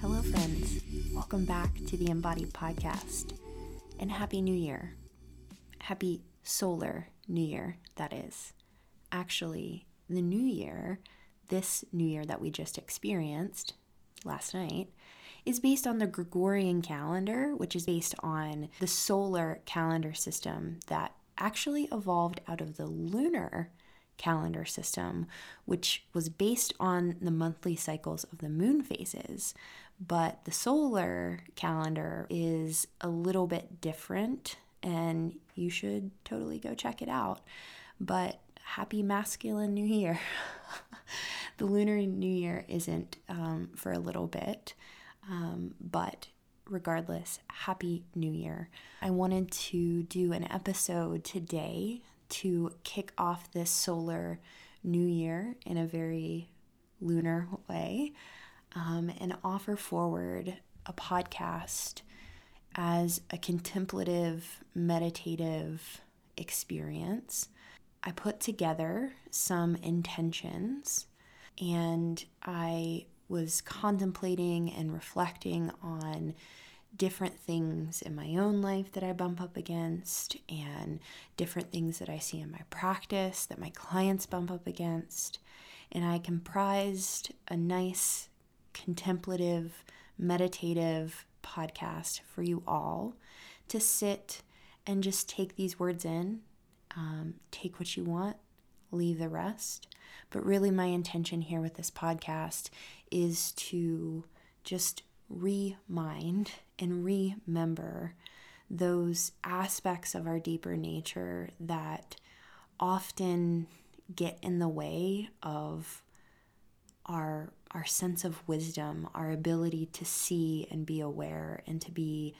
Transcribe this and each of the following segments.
Hello, friends. Welcome back to the Embodied Podcast and Happy New Year. Happy solar New Year, that is. Actually, the new year, this new year that we just experienced last night, is based on the Gregorian calendar, which is based on the solar calendar system that actually evolved out of the lunar calendar system, which was based on the monthly cycles of the moon phases. But the solar calendar is a little bit different, and you should totally go check it out. But happy masculine new year. the lunar new year isn't um, for a little bit, um, but regardless, happy new year. I wanted to do an episode today to kick off this solar new year in a very lunar way um, and offer forward a podcast as a contemplative, meditative experience. I put together some intentions and I was contemplating and reflecting on different things in my own life that I bump up against, and different things that I see in my practice that my clients bump up against. And I comprised a nice contemplative, meditative podcast for you all to sit and just take these words in, um, take what you want, leave the rest. But really, my intention here with this podcast is to just remind and remember those aspects of our deeper nature that often get in the way of our our sense of wisdom, our ability to see and be aware and to be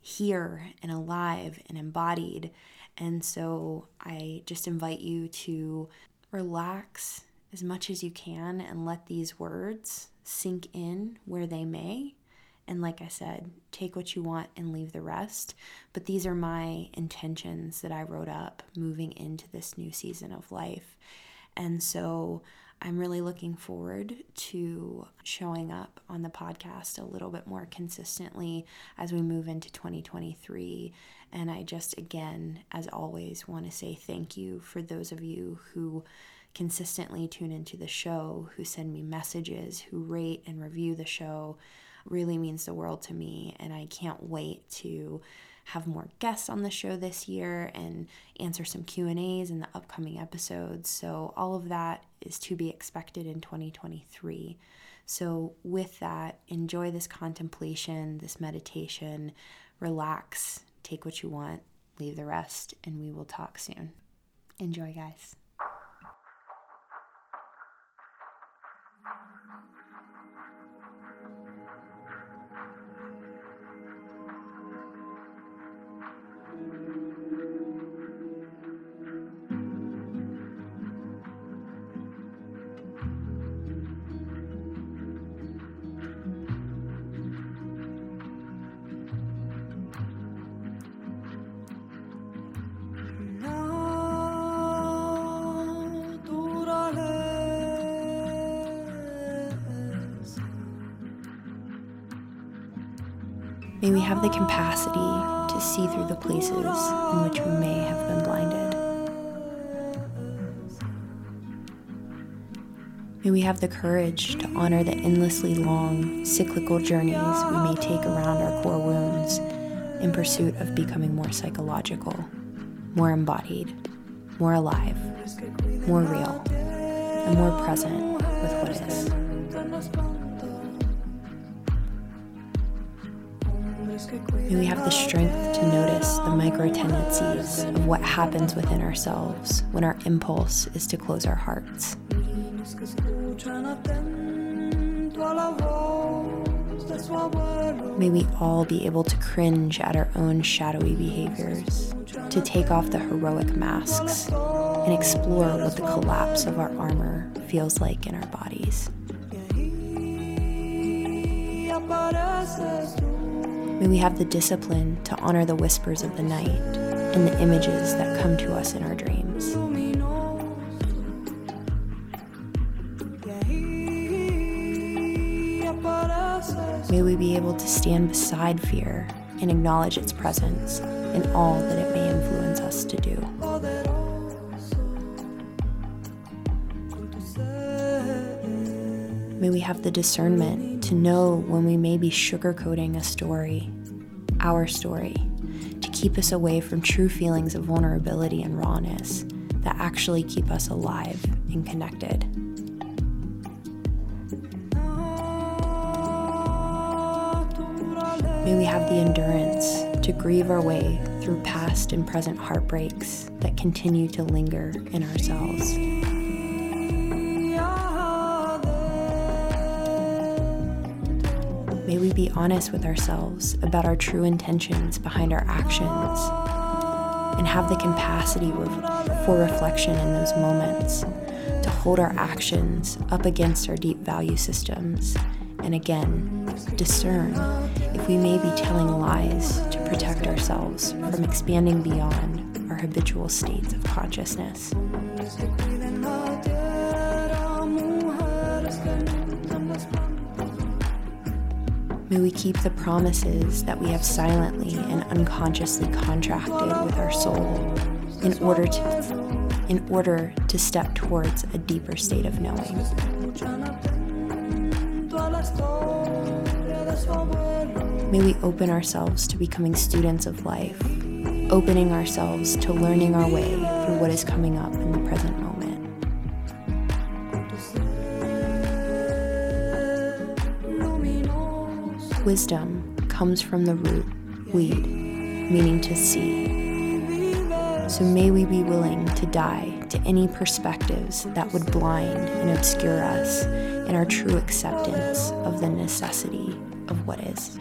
here and alive and embodied. And so I just invite you to relax as much as you can and let these words sink in where they may and like I said, take what you want and leave the rest. But these are my intentions that I wrote up moving into this new season of life. And so I'm really looking forward to showing up on the podcast a little bit more consistently as we move into 2023. And I just, again, as always, want to say thank you for those of you who consistently tune into the show, who send me messages, who rate and review the show really means the world to me and I can't wait to have more guests on the show this year and answer some Q&As in the upcoming episodes. So all of that is to be expected in 2023. So with that, enjoy this contemplation, this meditation, relax, take what you want, leave the rest, and we will talk soon. Enjoy, guys. May we have the capacity to see through the places in which we may have been blinded. May we have the courage to honor the endlessly long, cyclical journeys we may take around our core wounds in pursuit of becoming more psychological, more embodied, more alive, more real, and more present with what is. May we have the strength to notice the micro tendencies of what happens within ourselves when our impulse is to close our hearts. May we all be able to cringe at our own shadowy behaviors, to take off the heroic masks, and explore what the collapse of our armor feels like in our bodies. May we have the discipline to honor the whispers of the night and the images that come to us in our dreams. May we be able to stand beside fear and acknowledge its presence in all that it may influence us to do. May we have the discernment to know when we may be sugarcoating a story, our story, to keep us away from true feelings of vulnerability and rawness that actually keep us alive and connected. May we have the endurance to grieve our way through past and present heartbreaks that continue to linger in ourselves. May we be honest with ourselves about our true intentions behind our actions and have the capacity for reflection in those moments to hold our actions up against our deep value systems and again discern if we may be telling lies to protect ourselves from expanding beyond our habitual states of consciousness. May we keep the promises that we have silently and unconsciously contracted with our soul in order to in order to step towards a deeper state of knowing. May we open ourselves to becoming students of life, opening ourselves to learning our way through what is coming up in the present moment. Wisdom comes from the root weed, meaning to see. So may we be willing to die to any perspectives that would blind and obscure us in our true acceptance of the necessity of what is.